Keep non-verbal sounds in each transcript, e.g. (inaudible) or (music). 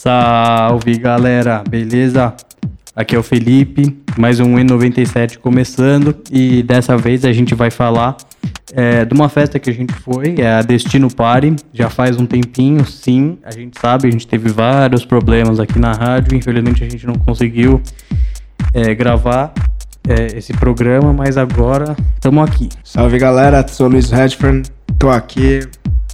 Salve galera, beleza? Aqui é o Felipe, mais um E97 começando e dessa vez a gente vai falar é, de uma festa que a gente foi, é a Destino Party, já faz um tempinho, sim, a gente sabe, a gente teve vários problemas aqui na rádio, infelizmente a gente não conseguiu é, gravar é, esse programa, mas agora estamos aqui. Salve galera, sou Luiz Redfern, tô aqui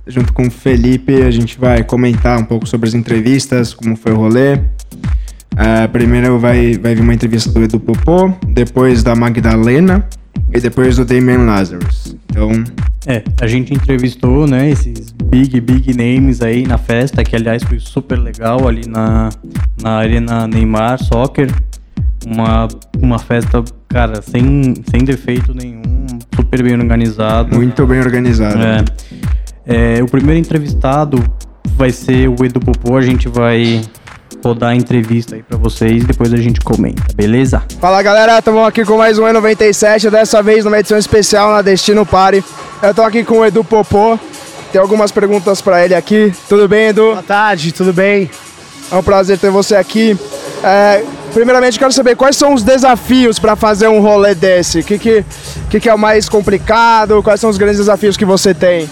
junto com o Felipe, a gente vai comentar um pouco sobre as entrevistas, como foi o rolê. Uh, primeiro vai, vai vir uma entrevista do Edu Popô, depois da Magdalena e depois do Damian Lazarus. Então. É, a gente entrevistou, né, esses big, big names aí na festa, que aliás foi super legal ali na, na Arena Neymar Soccer. Uma, uma festa, cara, sem, sem defeito nenhum, super bem organizado. Muito bem organizado. É. É, o primeiro entrevistado vai ser o Edu Popô, a gente vai rodar a entrevista aí pra vocês, depois a gente comenta, beleza? Fala galera, estamos aqui com mais um E97, dessa vez numa edição especial na Destino Party. Eu tô aqui com o Edu Popô, tem algumas perguntas para ele aqui. Tudo bem, Edu? Boa tarde, tudo bem? É um prazer ter você aqui. É, primeiramente, quero saber quais são os desafios para fazer um rolê desse? O que, que, que, que é o mais complicado? Quais são os grandes desafios que você tem?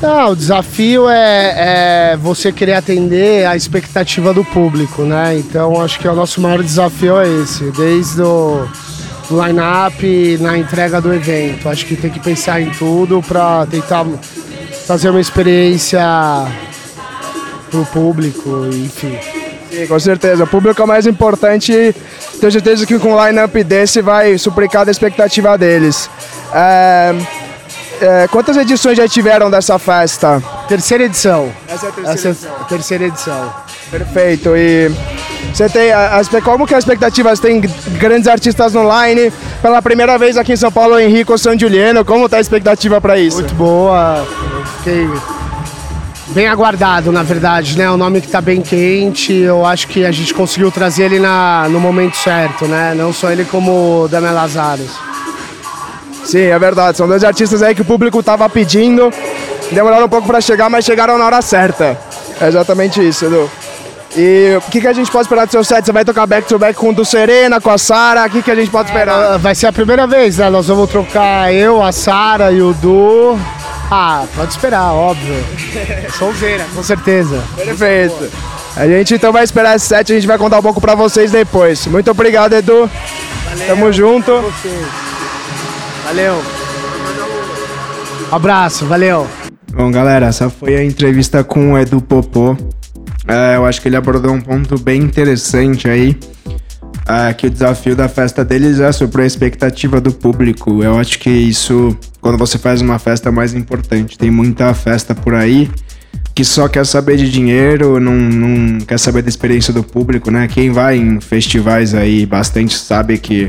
Não, o desafio é, é, você querer atender a expectativa do público, né? Então acho que o nosso maior desafio é esse, desde o line-up na entrega do evento. Acho que tem que pensar em tudo para tentar fazer uma experiência pro público, enfim. Sim, com certeza. O público é o mais importante. Tenho certeza que com um line-up desse vai suplicar a expectativa deles. É... É, quantas edições já tiveram dessa festa? Terceira edição. Essa é a terceira Essa é edição. a terceira edição. Perfeito. E você tem a, a, como que é as expectativas? Tem grandes artistas online. Pela primeira vez aqui em São Paulo, Henrico San Giuliano. Como está a expectativa para isso? Muito boa. Fiquei bem aguardado, na verdade, né? O nome que está bem quente. Eu acho que a gente conseguiu trazer ele na, no momento certo, né? Não só ele como o Daniel Lazaros. Sim, é verdade. São dois artistas aí que o público tava pedindo. Demoraram um pouco para chegar, mas chegaram na hora certa. É exatamente isso, Edu. E o que, que a gente pode esperar do seu set? Você vai tocar back-to-back com o do Serena, com a Sara? O que, que a gente pode esperar? É, vai ser a primeira vez, né? Nós vamos trocar eu, a Sara e o Du. Ah, pode esperar, óbvio. (laughs) Solzeira, com certeza. Perfeito. A gente então vai esperar esse set, a gente vai contar um pouco para vocês depois. Muito obrigado, Edu. Valeu, Tamo junto. Valeu. Abraço, valeu. Bom, galera, essa foi a entrevista com o Edu Popô. É, eu acho que ele abordou um ponto bem interessante aí. É, que o desafio da festa deles é sobre a expectativa do público. Eu acho que isso, quando você faz uma festa, é mais importante. Tem muita festa por aí que só quer saber de dinheiro, não, não quer saber da experiência do público, né? Quem vai em festivais aí bastante sabe que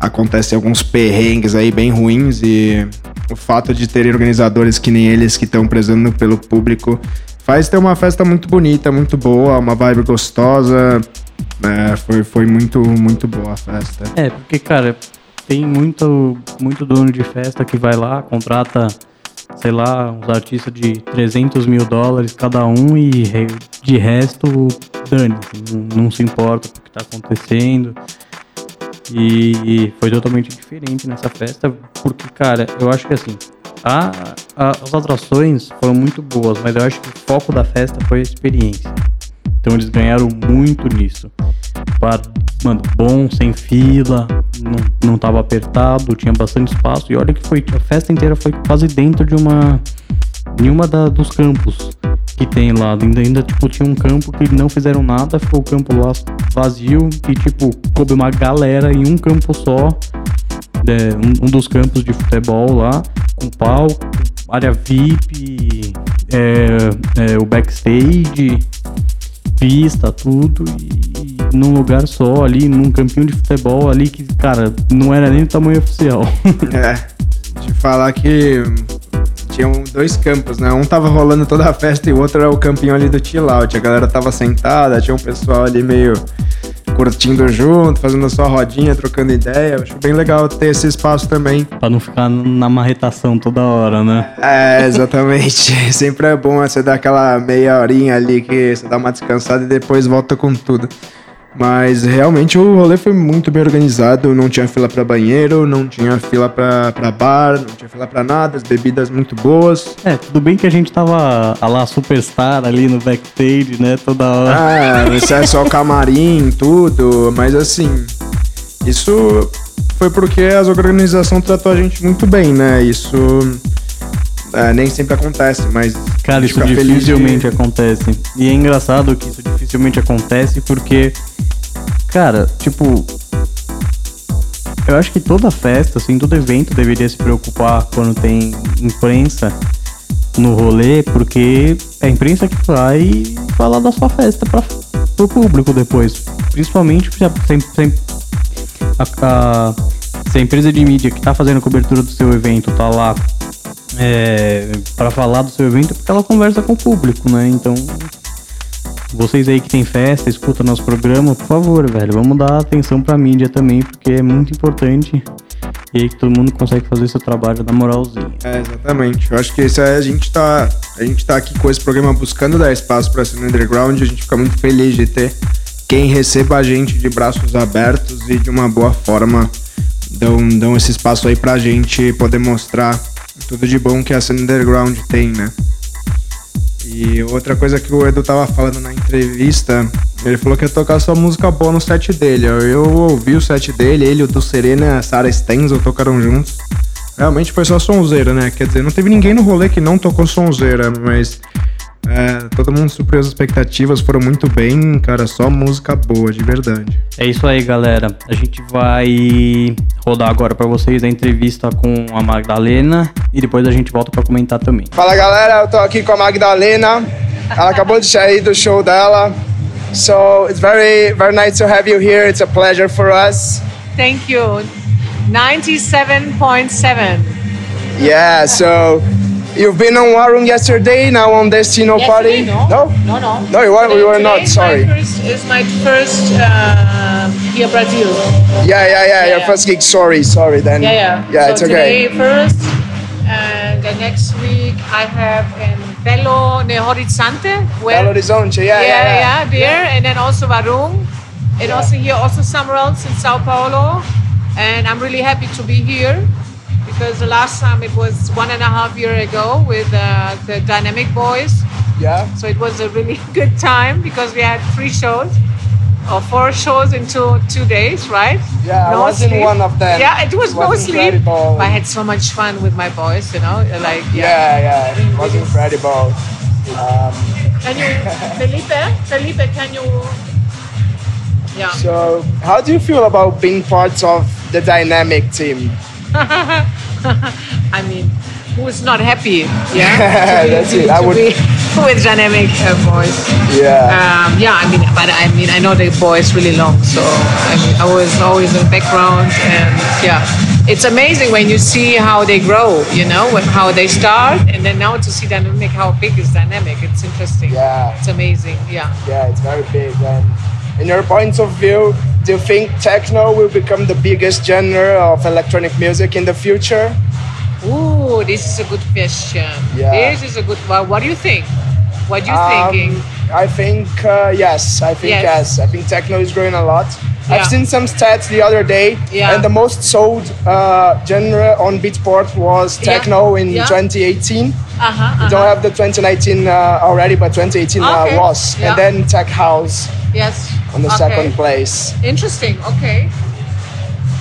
acontecem alguns perrengues aí bem ruins e o fato de terem organizadores que nem eles que estão prezando pelo público faz ter uma festa muito bonita, muito boa, uma vibe gostosa. É, foi, foi muito, muito boa a festa. É, porque, cara, tem muito, muito dono de festa que vai lá, contrata, sei lá, uns artistas de 300 mil dólares cada um e de resto, dane, não, não se importa com o que está acontecendo. E foi totalmente diferente nessa festa, porque, cara, eu acho que assim, a, a, as atrações foram muito boas, mas eu acho que o foco da festa foi a experiência. Então eles ganharam muito nisso. Bar, mano, bom, sem fila, não, não tava apertado, tinha bastante espaço. E olha que foi, a festa inteira foi quase dentro de uma. Em uma da, dos campos que tem lá. Ainda, ainda, tipo, tinha um campo que não fizeram nada, ficou o campo lá vazio e, tipo, coube uma galera em um campo só. É, um, um, dos campos de futebol lá, com palco, área VIP, é, é, o backstage, pista, tudo, e num lugar só ali, num campinho de futebol ali que, cara, não era nem o tamanho oficial. é, (laughs) te falar que tinham dois campos, né? Um tava rolando toda a festa e o outro era o campinho ali do chill out. A galera tava sentada, tinha um pessoal ali meio curtindo junto, fazendo a sua rodinha, trocando ideia. Eu acho bem legal ter esse espaço também. Pra não ficar na marretação toda hora, né? É, exatamente. (laughs) Sempre é bom você dar aquela meia horinha ali que você dá uma descansada e depois volta com tudo. Mas realmente o rolê foi muito bem organizado, não tinha fila para banheiro, não tinha fila para bar, não tinha fila para nada, as bebidas muito boas. É, tudo bem que a gente tava lá superstar ali no backstage, né, toda hora. Ah, (laughs) acesso ao camarim, tudo, mas assim, isso foi porque as organização tratou a gente muito bem, né? Isso é, nem sempre acontece, mas. Cara, isso dificilmente de... acontece. E é engraçado que isso dificilmente acontece porque Cara, tipo. Eu acho que toda festa, assim, todo evento deveria se preocupar quando tem imprensa no rolê, porque é a imprensa que vai falar da sua festa para pro público depois. Principalmente se a, se, a, se a empresa de mídia que tá fazendo cobertura do seu evento tá lá é, para falar do seu evento, porque ela conversa com o público, né? Então vocês aí que tem festa, escuta nosso programa, por favor, velho, vamos dar atenção pra mídia também, porque é muito importante. E aí que todo mundo consegue fazer seu trabalho na moralzinha. É, exatamente. Eu acho que isso a gente tá. A gente tá aqui com esse programa buscando dar espaço pra cena underground. A gente fica muito feliz de ter quem receba a gente de braços abertos e de uma boa forma dão, dão esse espaço aí pra gente poder mostrar tudo de bom que a cena underground tem, né? E outra coisa que o Edu tava falando na entrevista, ele falou que ia tocar só música boa no set dele. Eu ouvi o set dele, ele, o do Serena, a Sarah Stenzel tocaram juntos. Realmente foi só sonzeira, né? Quer dizer, não teve ninguém no rolê que não tocou sonzeira, mas é, todo mundo supriu as expectativas, foram muito bem, cara, só música boa, de verdade. É isso aí, galera. A gente vai rodar agora para vocês a entrevista com a Magdalena e depois a gente volta para comentar também. Fala, galera, eu tô aqui com a Magdalena. Ela acabou de sair do show dela. So, it's very very nice to have you here. It's a pleasure for us. Thank you. 97.7. Yeah, so You've been on Warung yesterday, now on Destino yesterday, Party? No, no, no, no. No, you, were, you were not. Sorry. First, it's my first uh, here Brazil. Yeah, yeah, yeah, yeah, Your first gig. Sorry, sorry. Then. Yeah, yeah. Yeah, so it's okay. Today first, and the next week I have in Belo Horizonte. Where, Belo Horizonte, yeah, yeah, yeah, yeah, there, and then also Warung, and also here, also somewhere else in Sao Paulo, and I'm really happy to be here because the last time it was one and a half year ago with uh, the Dynamic Boys. Yeah. So it was a really (laughs) good time because we had three shows or four shows in two two days, right? Yeah, no I was sleep. in one of them. Yeah, it was, it was no sleep. I had so much fun with my boys, you know, like yeah, yeah, yeah it was incredible. Um, can you, (laughs) Felipe? Felipe, can you? Yeah. So, how do you feel about being part of the dynamic team? (laughs) (laughs) I mean, who's not happy? Yeah, (laughs) be, that's it. I would (laughs) with dynamic uh, voice. Yeah. Um, yeah. I mean, but I mean, I know the boys really long, so I mean, I was always in the background, and yeah, it's amazing when you see how they grow. You know, how they start, and then now to see dynamic, how big is dynamic? It's interesting. Yeah. It's amazing. Yeah. Yeah, it's very big, and in your point of view, do you think techno will become the biggest genre of electronic music in the future? Ooh, this is a good question. Yeah. This is a good one. What do you think? What are you um, thinking? I think uh, yes. I think yes. yes. I think techno is growing a lot. Yeah. I've seen some stats the other day, yeah. and the most sold uh, genre on Beatport was techno yeah. in 2018. Uh-huh, uh-huh. We don't have the 2019 uh, already, but 2018 uh, okay. was, and then tech house. Yes. On the okay. second place. Interesting. Okay.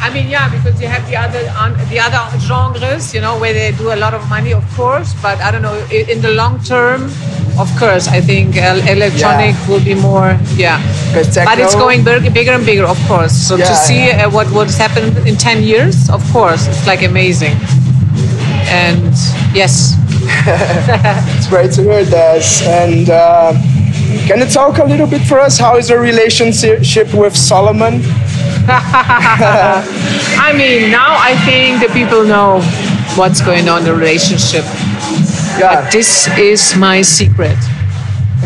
I mean, yeah, because you have the other the other genres, you know, where they do a lot of money, of course. But I don't know. In the long term, of course, I think electronic will be more, yeah. Techno, but it's going bigger and bigger, of course. So yeah, to see. Uh, what what's happened in ten years, of course, it's like amazing. And yes, (laughs) it's great to hear this. And uh, can you talk a little bit for us? How is your relationship with Solomon? (laughs) I mean, now I think the people know what's going on in the relationship. Yeah. But this is my secret. (laughs)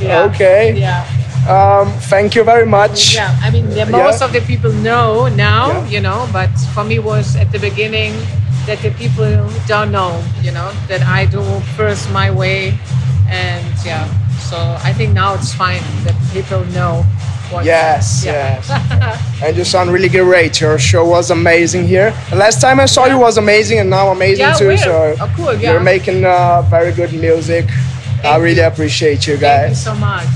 yeah. Okay. Yeah. Um, thank you very much. Yeah, I mean, the, most Yeah. of the people know now, Yeah. you know, but for me was at the beginning that the people don't know, you know, that I do first my way, and yeah. So I think now it's fine that people know. What, Yes, yeah. (laughs) And you sound really great. Your show was amazing here. The last time I saw you was amazing, and now amazing Yeah, too. So oh, cool, yeah. you're making uh, very good music. I really you. appreciate you guys. Thank you so much.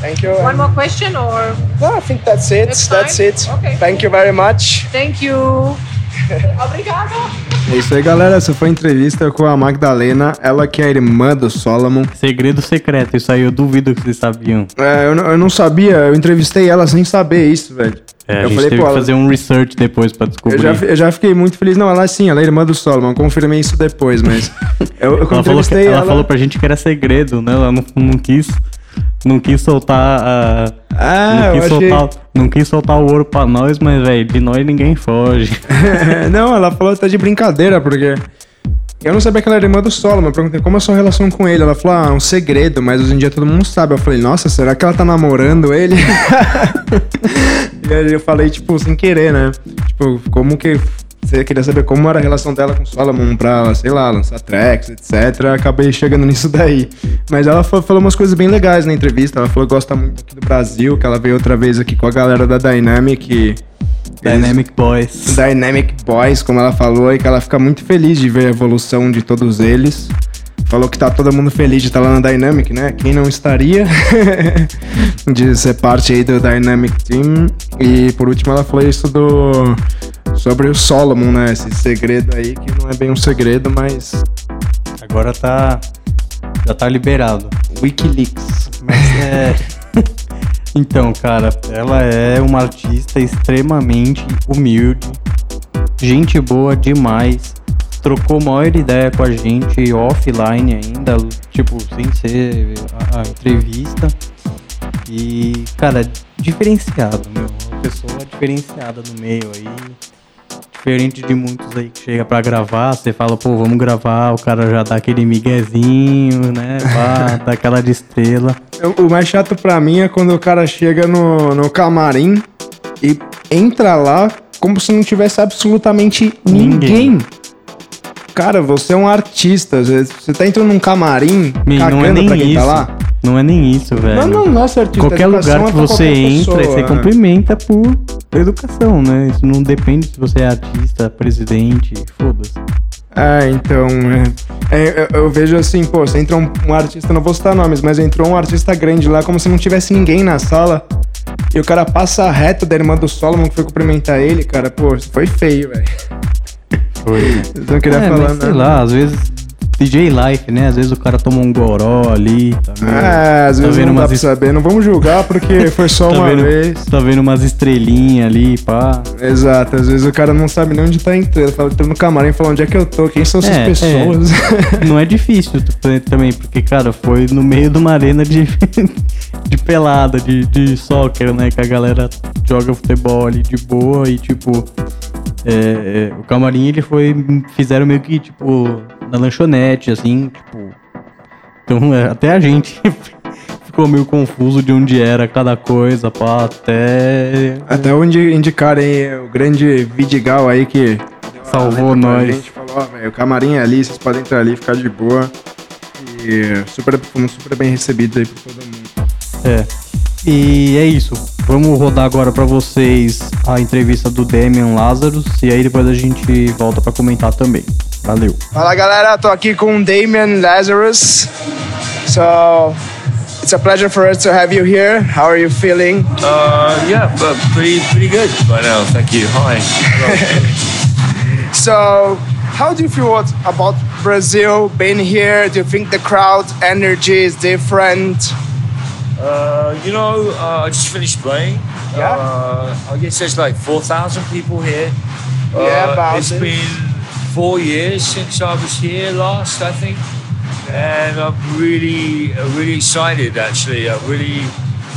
Thank you. One more question, or No, I think that's it. That's That's, it. Okay. Thank you very much. thank you. (laughs) Obrigado. É isso aí, galera. Essa foi a entrevista com a Magdalena, ela que é a irmã do Solomon. Segredo secreto, isso aí eu duvido que vocês sabiam. É, eu, não- eu não sabia, eu entrevistei ela sem saber isso, velho. É, a eu gente falei, teve pô, que ela- fazer um research depois pra eu descobrir. já, eu já fiquei muito feliz. Não, ela sim, ela é irmã do Solomon. Confirmei isso depois, mas. (laughs) Eu, eu ela, falou que, entrevistei ela ela. falou pra gente que era segredo, né? Ela não, não quis. Não quis soltar a. Ah, não, quis achei. soltar, não quis soltar o ouro pra nós, mas, velho, de nós ninguém foge. (laughs) não, ela falou até de brincadeira, porque. Eu não sabia que ela era irmã do Solomon. Eu perguntei como é a sua relação com ele. Ela falou, ah, é um segredo, mas hoje em dia todo mundo sabe. Eu falei, nossa, será que ela tá namorando ele? (laughs) e aí eu falei, tipo, sem querer, né? Tipo, como que. Você queria saber como era a relação dela com o Solomon pra, sei lá, lançar tracks, etc. Acabei chegando nisso daí. Mas ela fa- falou umas coisas bem legais na entrevista. Ela falou que gosta muito aqui do Brasil, que ela veio outra vez aqui com a galera da Dynamic. Dynamic Boys. Dynamic Boys, como ela falou, e que ela fica muito feliz de ver a evolução de todos eles. Falou que tá todo mundo feliz de estar lá na Dynamic, né? Quem não estaria (laughs) de ser parte aí do Dynamic Team. E por último ela falou isso do sobre o Solomon, né? Esse segredo aí que não é bem um segredo, mas Agora tá. Já tá liberado. WikiLeaks. Mas é. (laughs) então, cara, ela é uma artista extremamente humilde, gente boa demais. Trocou maior ideia com a gente offline ainda, tipo, sem ser a, a entrevista. E, cara, diferenciado, meu. Uma pessoa diferenciada no meio aí. Diferente de muitos aí que chega pra gravar, você fala, pô, vamos gravar, o cara já dá aquele miguezinho, né? Pá, (laughs) dá aquela de estrela. O mais chato pra mim é quando o cara chega no, no camarim e entra lá como se não tivesse absolutamente ninguém. Ninguém. Cara, você é um artista. Você, tá entrando num camarim Meu, cagando não é nem pra quem isso. tá lá. Não é nem isso, velho. Não, não, nossa, artista. Qualquer educação lugar é que pra você qualquer entra, pessoa, você né? cumprimenta por educação, né? Isso não depende se você é artista, presidente, foda-se. É, então. é. É, eu, eu vejo assim, pô, você entra um, um artista, não vou citar nomes, mas entrou um artista grande lá como se não tivesse ninguém na sala. E o cara passa reto da irmã do Solomon que foi cumprimentar ele, cara, pô, foi feio, velho. Foi. (laughs) Eu não queria é, falar mas sei nada. lá, às vezes DJ Life, né? Às vezes o cara toma um goró ali, tá vendo? É, às Tá vezes não dá pra es- saber. Não vamos julgar porque (laughs) foi só tá uma vendo, vez. Tá vendo umas estrelinhas ali, pá. Exato, às vezes o cara não sabe nem onde tá entrando. Fala, entra no camarim e fala onde é que eu tô, quem são essas É, pessoas. (laughs) Não é difícil também, porque, cara, foi no meio de uma arena de, (laughs) de pelada, de, de soccer, né? Que a galera joga futebol ali de boa e, tipo, é, é, o camarim ele foi. Fizeram meio que, tipo, na lanchonete, assim, tipo. Então, é, até a gente (laughs) ficou meio confuso de onde era cada coisa, pá, até. Até onde indicarem o grande Vidigal aí que Salvou nós. gente, falou, ó, o camarim é ali, vocês podem entrar ali, ficar de boa. E super, fomos super bem recebidos aí por todo mundo. É. E é isso. Vamos rodar agora pra vocês a entrevista do Damian Lazarus e aí depois a gente volta pra comentar também. Valeu. Fala galera, tô aqui com o Damian Lazarus. So it's a pleasure for us to have you here. How are you feeling? Uh, yeah, but pretty pretty good right now. Thank you. Hi. (laughs) So how do you feel about Brazil being here? Do you think the crowd energy is different? Uh, you know, uh, I just finished playing. Yeah. Uh, I guess there's like four thousand people here. Uh, Yeah, about It's it. been four years since I was here last, I think, and I'm really uh, really excited. Actually, I'm really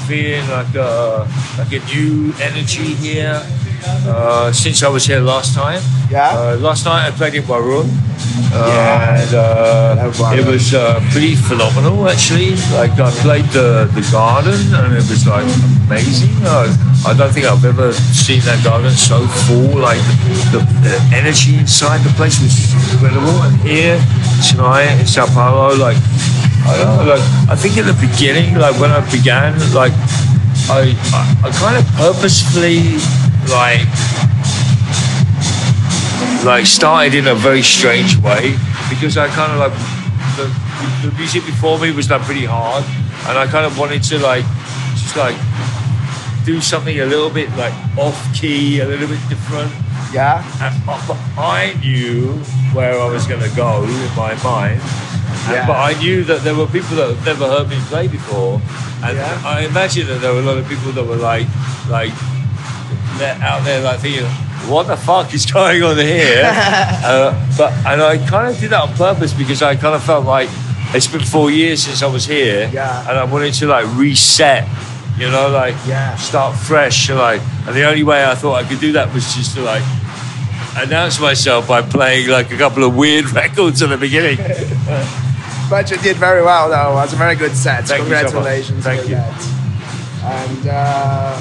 feeling like a like a new energy here. Uh, since I was here last time. Yeah. Uh, last night I played in room, Uh, and uh, it was uh, pretty phenomenal actually. Like I played the, the garden and it was like amazing. Uh, I don't think I've ever seen that garden so full. Like the, the energy inside the place was incredible. And here tonight in Sao Paulo, like I don't know, like I think in the beginning, like when I began, like I I, I kind of purposefully like like started in a very strange way because I kind of like the, the music before me was like pretty hard, and I kind of wanted to like just like do something a little bit like off key, a little bit different. Yeah. And, but I knew where I was going to go in my mind. And- Yeah. But I knew that there were people that had never heard me play before, and Yeah. I imagine that there were a lot of people that were like, like, they're out there like thinking, what the fuck is going on here? (laughs) uh, but and I kind of did that on purpose because I kind of felt like it's been four years since I was here, Yeah. and I wanted to like reset, you know, like Yeah. start fresh, and like, and the only way I thought I could do that was just to like announce myself by playing like a couple of weird (laughs) records at the beginning. (laughs) But you did very well, though. It was a very good set. Thank you so. Congratulations Thank you. that. And uh,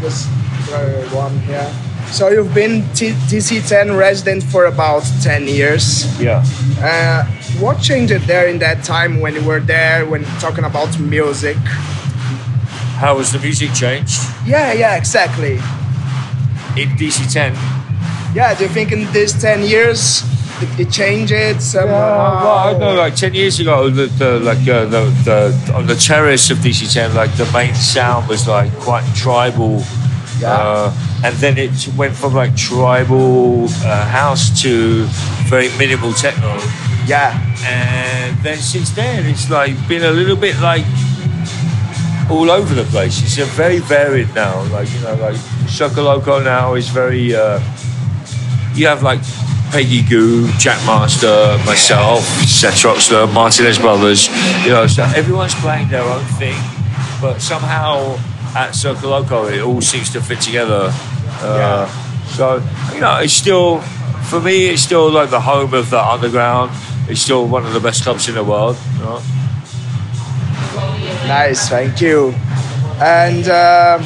just throw one here. So you've been T- TC10 resident for about 10 years. Yeah. Uh, what changed there in that time when you were there, when talking about music? How has the music changed Yeah, yeah, exactly. in DC10? Yeah, do you think in these 10 years it, changed somehow? well, I know, like ten years ago, the, the like uh, the, the on the terrace of DC10, like the main sound was like quite tribal, Yeah. uh, and then it went from like tribal uh, house to very minimal techno, Yeah, and then since then it's like been a little bit like all over the place. It's a very varied now. Like you know, like Loco now is very. Uh, you have like Peggy Goo, Jack Master, myself, Seth Troxler, Martinez Brothers. You know, so everyone's playing their own thing, but somehow at Circle Loco it all seems to fit together. Uh, So you know, it's still for me. It's still like the home of the underground. It's still one of the best clubs in the world. You know? nice, thank you. And um,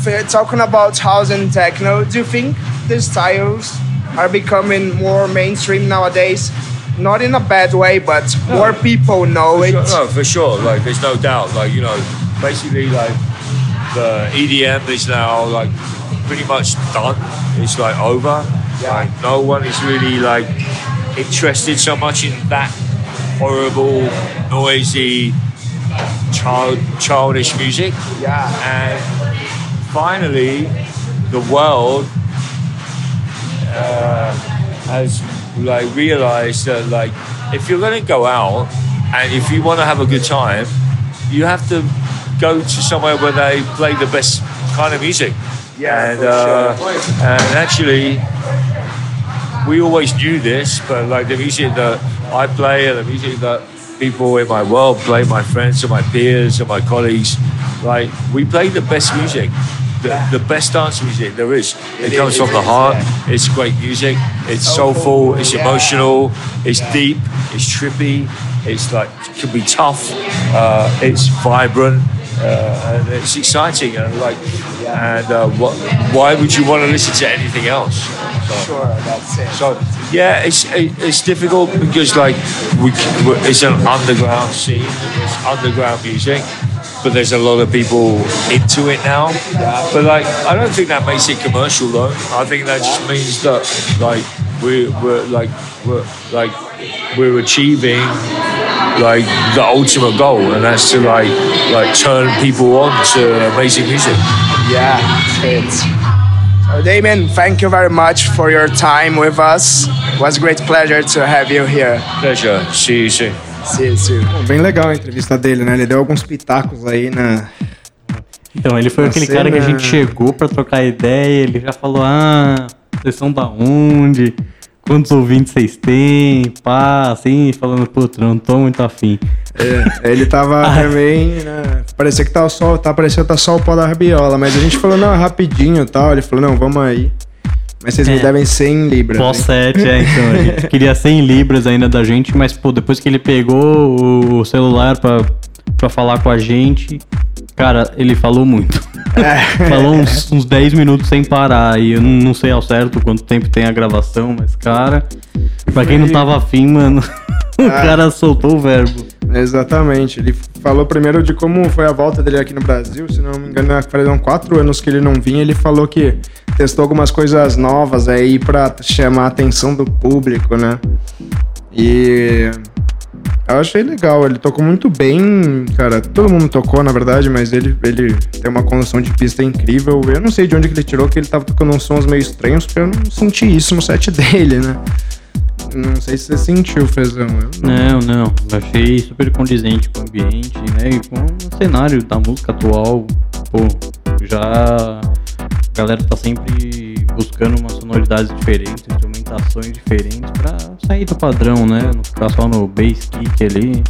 for talking about house and techno, do you think these styles are becoming more mainstream nowadays? Not in a bad way, but more people know it. Sure, no, for sure. Like, there's no doubt. Like, you know, basically, like the EDM is now like pretty much done. It's like over. Like, no one is really like interested so much in that horrible, noisy, child childish music. Yeah. And finally, the world uh, has like realized that like if you're going to go out and if you want to have a good time, you have to go to somewhere where they play the best kind of music. Yeah, and uh, sure. and actually, we always knew this, but like the music that I play and the music that people in my world play, my friends and my peers and my colleagues, like we play the best music. The, the best dance music there is. It, It comes is, from the it is, heart. yeah. It's great music. It's Soulful, soulful. It's yeah. emotional. It's deep. It's trippy. It's like it can be tough. Uh, it's vibrant. Uh, and it's exciting and like and uh, what, why would you want to listen to anything else? So, Sure, that's it. so yeah, it's it, it's difficult because like we- it's an underground scene, it's underground music, but there's a lot of people into it now. But like I don't think that makes it commercial though. I think that just means that like we we're like we're like we're achieving like the ultimate goal, and that's to like like turn people on to amazing music. Yeah, it's. So Damien, thank you very much for your time with us. It was a great pleasure to have you here. Pleasure. See you soon. See you soon. Bom, bem legal a entrevista dele, né? Ele deu alguns pitacos aí na. Então, ele foi Na aquele cara que a cena- gente chegou pra trocar ideia, ele já falou, ah, vocês são da onde? Quantos ouvintes vocês têm? Pá, assim, falando, puta, não tô muito afim. É, ele tava (laughs) também, né? Parecia que tá só, tá parecendo que tá só o pó da rabiola, mas a gente falou, não, rapidinho e tal. Ele falou, não, vamos aí. Mas vocês me É. devem 100 libras. hein? Pós-7, é, então. A gente (laughs) queria 100 libras ainda da gente, mas, pô, depois que ele pegou o celular pra, pra falar com a gente, cara, ele falou muito. (laughs) falou uns, uns 10 minutos sem parar. E eu não sei ao certo quanto tempo tem a gravação, mas, cara, pra quem não tava afim, mano, (laughs) o cara soltou o verbo. Exatamente. Ele falou primeiro de como foi a volta dele aqui no Brasil. Se não me engano, foram quatro anos que ele não vinha. Ele falou que testou algumas coisas novas aí pra chamar a atenção do público, né? E eu achei legal. Ele tocou muito bem, cara. Todo mundo tocou, na verdade, mas ele, ele tem uma condução de pista incrível. Eu não sei de onde que ele tirou que ele tava tocando uns sons meio estranhos, porque eu não senti isso no set (laughs) dele, né? Não sei se você sentiu, Fezão. Não. Não, não. Achei super condizente com o ambiente, né? E com o cenário da música atual. Pô, já a galera tá sempre buscando umas sonoridades diferentes, instrumentações diferentes pra sair do padrão, né? Não ficar só no bass kick ali,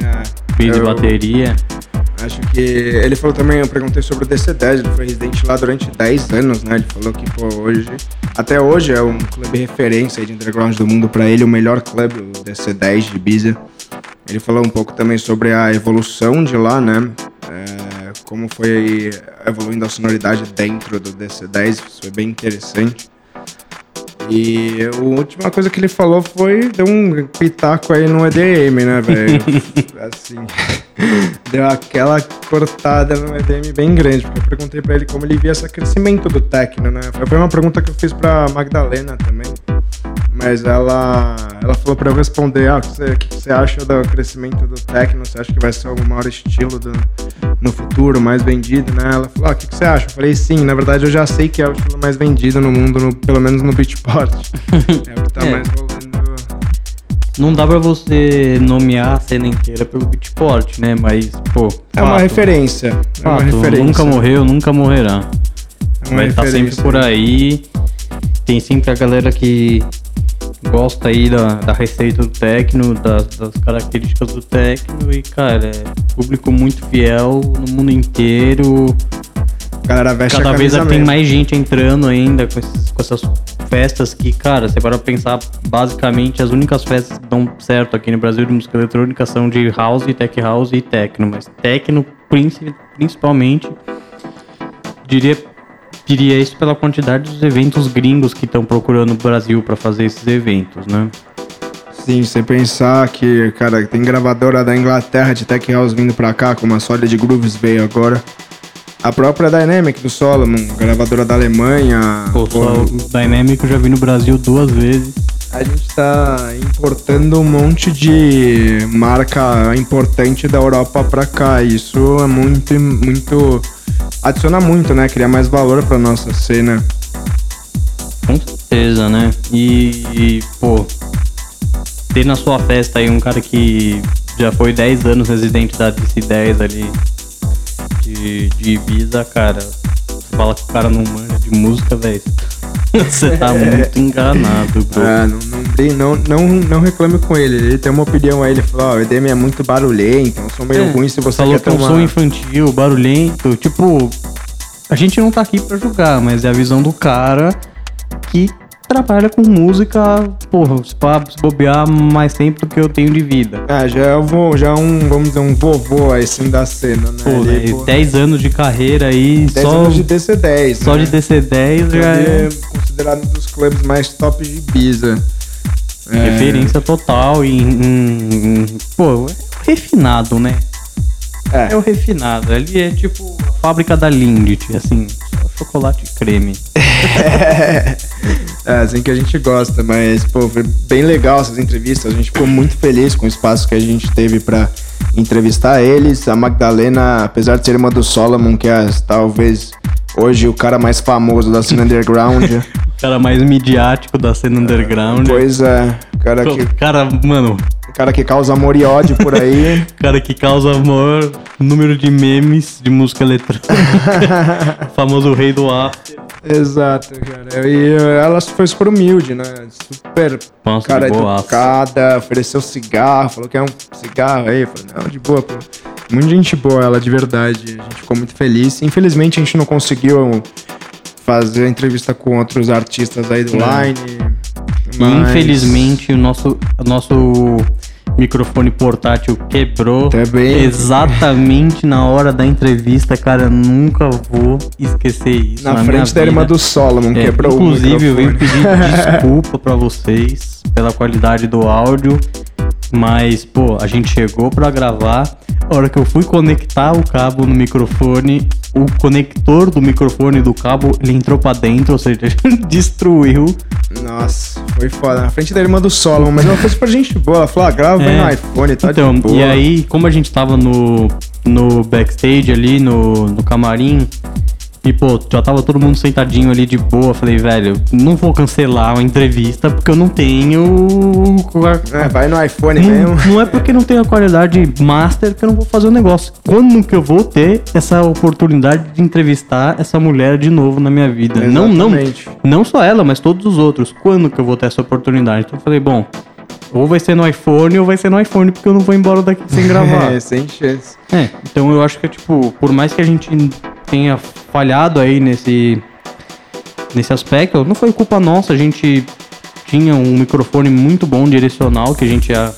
bass e eu- bateria. Acho que ele falou também, eu perguntei sobre o DC10, ele foi residente lá durante 10 anos, né? Ele falou que, pô, hoje, até hoje é um clube referência de underground do mundo pra ele, o melhor clube, o DC10 de Ibiza. Ele falou um pouco também sobre a evolução de lá, né? É, como foi evoluindo a sonoridade dentro do DC10, isso foi bem interessante. E a última coisa que ele falou foi deu um pitaco aí no EDM, né, velho? (laughs) assim, deu aquela cortada no EDM bem grande, porque eu perguntei pra ele como ele via esse crescimento do techno, né? Foi uma pergunta que eu fiz pra Magdalena também. Mas ela, ela falou pra eu responder, ah, o que você, o que você acha do crescimento do techno? Você acha que vai ser o maior estilo do, no futuro, mais vendido, né? Ela falou, ah, o que, que você acha? Eu falei, sim, na verdade eu já sei que é o estilo mais vendido no mundo, no- pelo menos no Beatport. (laughs) é o que tá É. mais rolando. Não dá pra você nomear a cena inteira pelo beatport, né? Mas, pô. É uma fato, referência. É uma referência. Nunca morreu, nunca morrerá. É uma Vai estar sempre referência. por aí. Tem sempre a galera que gosta aí da, da receita do techno, das, das características do techno e, cara, é público muito fiel no mundo inteiro. A galera veste Cada vez tem mais gente entrando ainda com, esses- com essas festas que, cara, você para pensar, basicamente as únicas festas que dão certo aqui no Brasil de música eletrônica são de house, tech house e techno, mas techno princi- principalmente diria diria isso pela quantidade dos eventos gringos que estão procurando o Brasil para fazer esses eventos, né? Sim, você pensar que, cara, tem gravadora da Inglaterra de Tech House vindo pra cá, como a Solid Grooves veio agora. A própria Dynamic do Solomon, gravadora da Alemanha. Pô, Dynamic eu já vi no Brasil duas vezes. A gente tá importando um monte de marca importante da Europa pra cá. Isso é muito, muito. Adiciona muito, né? Cria mais valor pra nossa cena. Com certeza, né? E, e, pô, ter na sua festa aí um cara que já foi 10 anos residente da DC10 ali de, de Ibiza, cara. Você fala que o cara não manja de música, velho. (laughs) Você tá muito enganado, bro. É, não, não, não, não, reclame com ele. Ele tem uma opinião aí. Ele falou: Ó, o EDM é muito barulhento, é um som meio É, ruim se você falou quer que é um uma. som infantil, barulhento. Tipo, a gente não tá aqui pra julgar, mas é a visão do cara que trabalha com música, porra, se bobear mais tempo do que eu tenho de vida. Ah, já é, vô- já é um, vamos dizer, um vovô aí, assim, da cena, né? Pô, Ele, né, pô, 10 anos de carreira aí, 10 só, anos de DC10, só né? de DC10 já é é considerado um dos clubes mais top de Ibiza. É, referência total em, em- em- Pô, refinado, né? É. É o refinado. Ali é tipo a fábrica da Lindt, assim, só chocolate e creme. É, assim que a gente gosta, mas, pô, foi bem legal essas entrevistas. A gente ficou muito feliz com o espaço que a gente teve pra entrevistar eles. A Magdalena, apesar de ser irmã do Solomon, que é talvez hoje o cara mais famoso da cena underground. (laughs) O cara mais midiático da cena underground. pois é, o cara que, cara, mano, cara que causa amor e ódio por aí. (laughs) cara que causa o maior número de memes de música eletrônica. o (laughs) famoso rei do after. Exato, cara. E ela foi super humilde, né? Super Nossa, cara educada, ofereceu cigarro, falou que é um cigarro aí. Falei, não, de boa, pô. Muita gente boa ela, de verdade. A gente ficou muito feliz. Infelizmente a gente não conseguiu fazer entrevista com outros artistas aí do É. Line. E, mas Infelizmente, o nosso, o nosso microfone portátil quebrou Também. exatamente na hora da entrevista, cara. Eu nunca vou esquecer isso. Na, minha frente da irmã do Solomon, É, quebrou inclusive, o eu venho microfone. pedir (laughs) desculpa pra vocês pela qualidade do áudio. Mas, pô, a gente chegou pra gravar. A hora que eu fui conectar o cabo no microfone, o conector do microfone do cabo, ele entrou pra dentro, ou seja, (laughs) destruiu. Nossa, foi foda. Na frente da irmã do Solomon, mas ela foi super gente boa. Ela falou, ah, grava É. no iPhone, tá então, de boa. e aí, como a gente tava no, no backstage ali, no, no camarim, e pô, já tava todo mundo sentadinho ali de boa, falei, velho, não vou cancelar uma entrevista porque eu não tenho. É, vai no iPhone Não, mesmo. não é porque não tenho a qualidade master que eu não vou fazer o negócio. Quando que eu vou ter essa oportunidade de entrevistar essa mulher de novo na minha vida? Não, não, Exatamente. não só ela, mas todos os outros. Quando que eu vou ter essa oportunidade? Então eu falei, bom, ou vai ser no iPhone ou vai ser no iPhone, porque eu não vou embora daqui sem (laughs) gravar. É, sem chance. É, então eu acho que, tipo, por mais que a gente tenha falhado aí nesse, nesse aspecto, não foi culpa nossa, a gente tinha um microfone muito bom direcional que a gente ia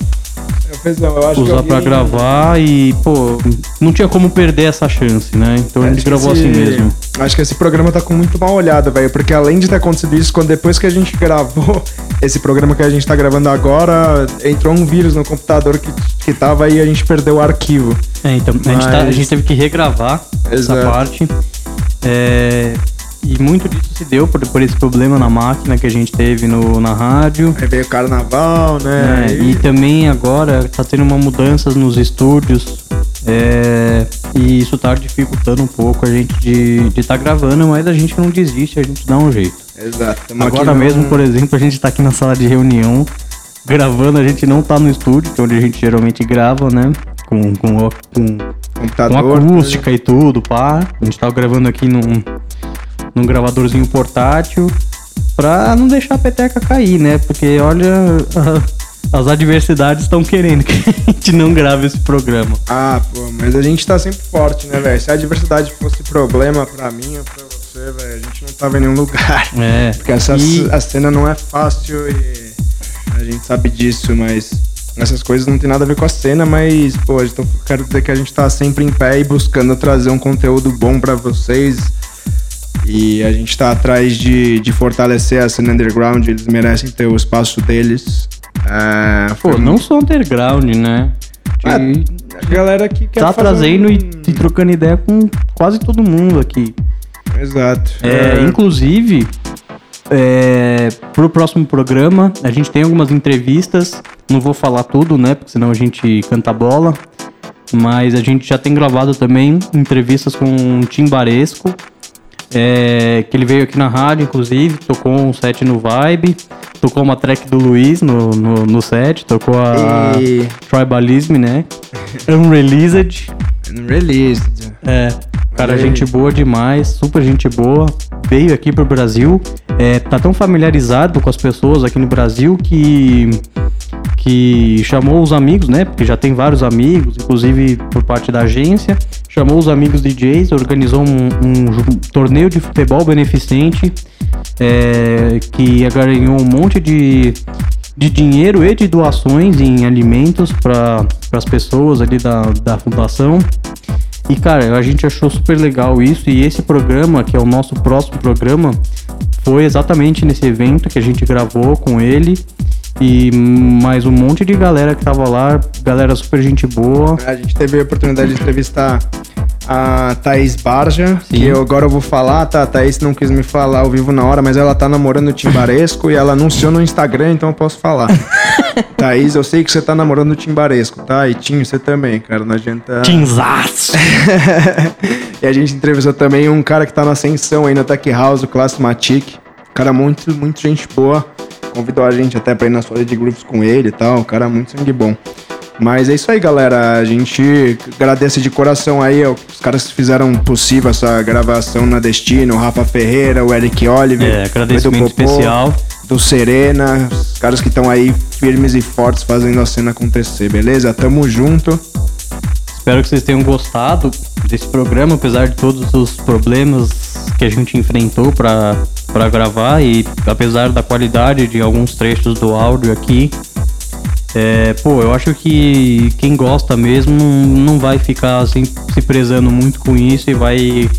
Que usar pra gravar e, pô, não tinha como perder essa chance, né? Então a Acho gente que gravou esse- assim mesmo. Acho que esse programa tá com muito mal olhada, velho. Porque além de ter acontecido isso, quando depois que a gente gravou (laughs) esse programa que a gente tá gravando agora, entrou um vírus no computador que, que tava e a gente perdeu o arquivo. É, então, a, gente tá- a Mas- gente teve que regravar Exato. essa parte. É, e muito disso se deu por, por esse problema na máquina que a gente teve no, na rádio. Aí veio o carnaval, né? É, e também agora tá tendo uma mudanças nos estúdios. é, e isso tá dificultando um pouco a gente de estar tá gravando, mas a gente não desiste, a gente dá um jeito. Exato. Agora mesmo, por exemplo, a gente tá aqui na sala de reunião gravando, a gente não tá no estúdio, que é onde a gente geralmente grava, né? Com, com, com, com computador. acústica e tudo, pá. A gente tava gravando aqui num, num gravadorzinho portátil pra não deixar a peteca cair, né? Porque olha, (laughs) as adversidades estão querendo que a gente não grave esse programa. Ah, pô, mas a gente tá sempre forte, né, velho? Se a adversidade fosse problema pra mim ou pra você, velho, a gente não tava em nenhum lugar. É. Porque essa E- a cena não é fácil e a gente sabe disso, mas essas coisas não tem nada a ver com a cena, mas, pô, então quero dizer que a gente tá sempre em pé e buscando trazer um conteúdo bom pra vocês. E a gente tá atrás de, de fortalecer a cena underground, eles merecem ter o espaço deles. É, Pô, foi não só underground, né? Ah, De- a galera que quer tá trazendo um- e, e trocando ideia com quase todo mundo aqui. Exato. É, inclusive, é, pro próximo programa, a gente tem algumas entrevistas. Não vou falar tudo, né? Porque senão a gente canta bola. Mas a gente já tem gravado também entrevistas com o Tim Baresco. É, que ele veio aqui na rádio, inclusive, tocou um set no Vibe, tocou uma track do Luiz no, no, no set, tocou a E... Tribalism, né? (laughs) Unreleased. Released. É, cara, gente boa demais, super gente boa. Veio aqui pro Brasil, é, tá tão familiarizado com as pessoas aqui no Brasil que que chamou os amigos, né? Porque já tem vários amigos, inclusive por parte da agência. Chamou os amigos DJs, organizou um, um ju- torneio de futebol beneficente é, que ganhou um monte de, de dinheiro e de doações em alimentos para as pessoas ali da, da fundação. E cara, a gente achou super legal isso e esse programa, que é o nosso próximo programa, foi exatamente nesse evento que a gente gravou com ele e mais um monte de galera que tava lá, galera super gente boa. A gente teve a oportunidade de entrevistar a Thaís Barja, Sim. que eu, agora eu vou falar, tá? A Thaís não quis me falar ao vivo na hora, mas ela tá namorando o Timbaresco e ela anunciou no Instagram, então eu posso falar. (laughs) Thaís, eu sei que você tá namorando o Timbaresco, tá? E Tim, você também, cara, não adianta... Tinzaço! (laughs) e a gente entrevistou também um cara que tá na ascensão aí na Tech House, o Classe Matic. Cara muito, muito gente boa. Convidou a gente até pra ir na sua de grupos com ele e tal. Um cara muito sangue bom. Mas é isso aí, galera. A gente agradece de coração aí ó, os caras que fizeram possível essa gravação na Destino, o Rafa Ferreira, o Eric Oliver, É, o agradecimento Popô, especial. do Serena, os caras que estão aí firmes e fortes fazendo a cena acontecer, beleza? Tamo junto. Espero que vocês tenham gostado desse programa, apesar de todos os problemas que a gente enfrentou para para gravar e apesar da qualidade de alguns trechos do áudio aqui, é, pô, eu acho que quem gosta mesmo não vai ficar assim, se prezando muito com isso e vai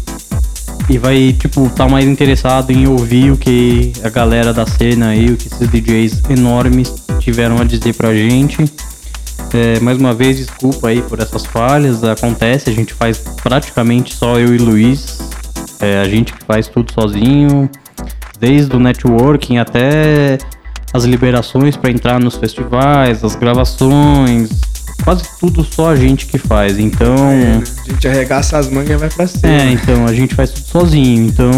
e vai tipo tá mais interessado em ouvir o que a galera da cena aí, o que esses DJs enormes tiveram a dizer pra gente. É, mais uma vez, desculpa aí por essas falhas, acontece, a gente faz praticamente só eu e Luiz, é, a gente que faz tudo sozinho, desde o networking até as liberações para entrar nos festivais, as gravações, quase tudo só a gente que faz. Então. É, a gente arregaça as mangas e vai pra cima. É, então a gente faz tudo sozinho. Então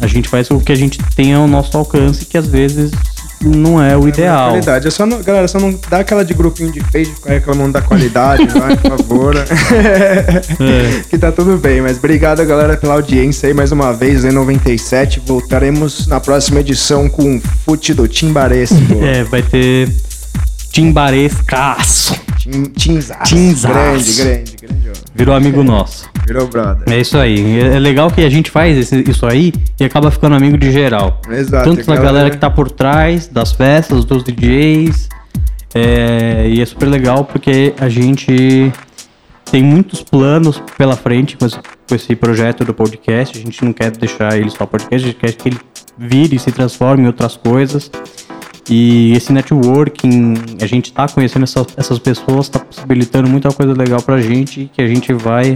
a gente faz o que a gente tem ao nosso alcance, que às vezes não é o é ideal. Qualidade. É só não, galera, só não dá aquela de grupinho de face, ficar reclamando da qualidade, (laughs) vai, por favor. (laughs) é. que tá tudo bem, mas obrigado, galera, pela audiência aí mais uma vez, em 97. Voltaremos na próxima edição com o Fute do Timbaresco. é, vai ter Timbarescaço. Tinzaço. Tinzaço. Grande, grande, grande. Virou amigo nosso. Virou brother. É isso aí. É legal que a gente faz esse, isso aí e acaba ficando amigo de geral. Exato. Tanto da galera que tá por trás das festas, dos DJs. É, e é super legal porque a gente tem muitos planos pela frente com esse, com esse projeto do podcast. A gente não quer deixar ele só podcast, a gente quer que ele vire e se transforme em outras coisas. E esse networking, a gente tá conhecendo essas, essas pessoas, tá possibilitando muita coisa legal pra gente que a gente vai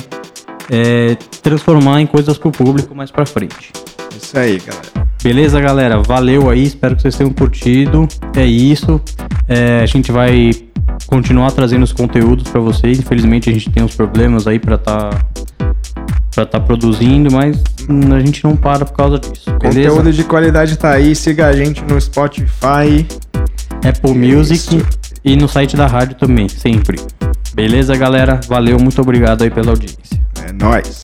é, transformar em coisas pro público mais pra frente. Isso aí, galera. Beleza, galera? Valeu aí, espero que vocês tenham curtido. É isso. É, a gente vai continuar trazendo os conteúdos para vocês. Infelizmente a gente tem uns problemas aí para tá para estar tá produzindo, mas a gente não para por causa disso. Beleza? Conteúdo de qualidade tá aí, siga a gente no Spotify, Apple Music Isso. e no site da rádio também, sempre. Beleza, galera? Valeu, muito obrigado aí pela audiência. É nóis.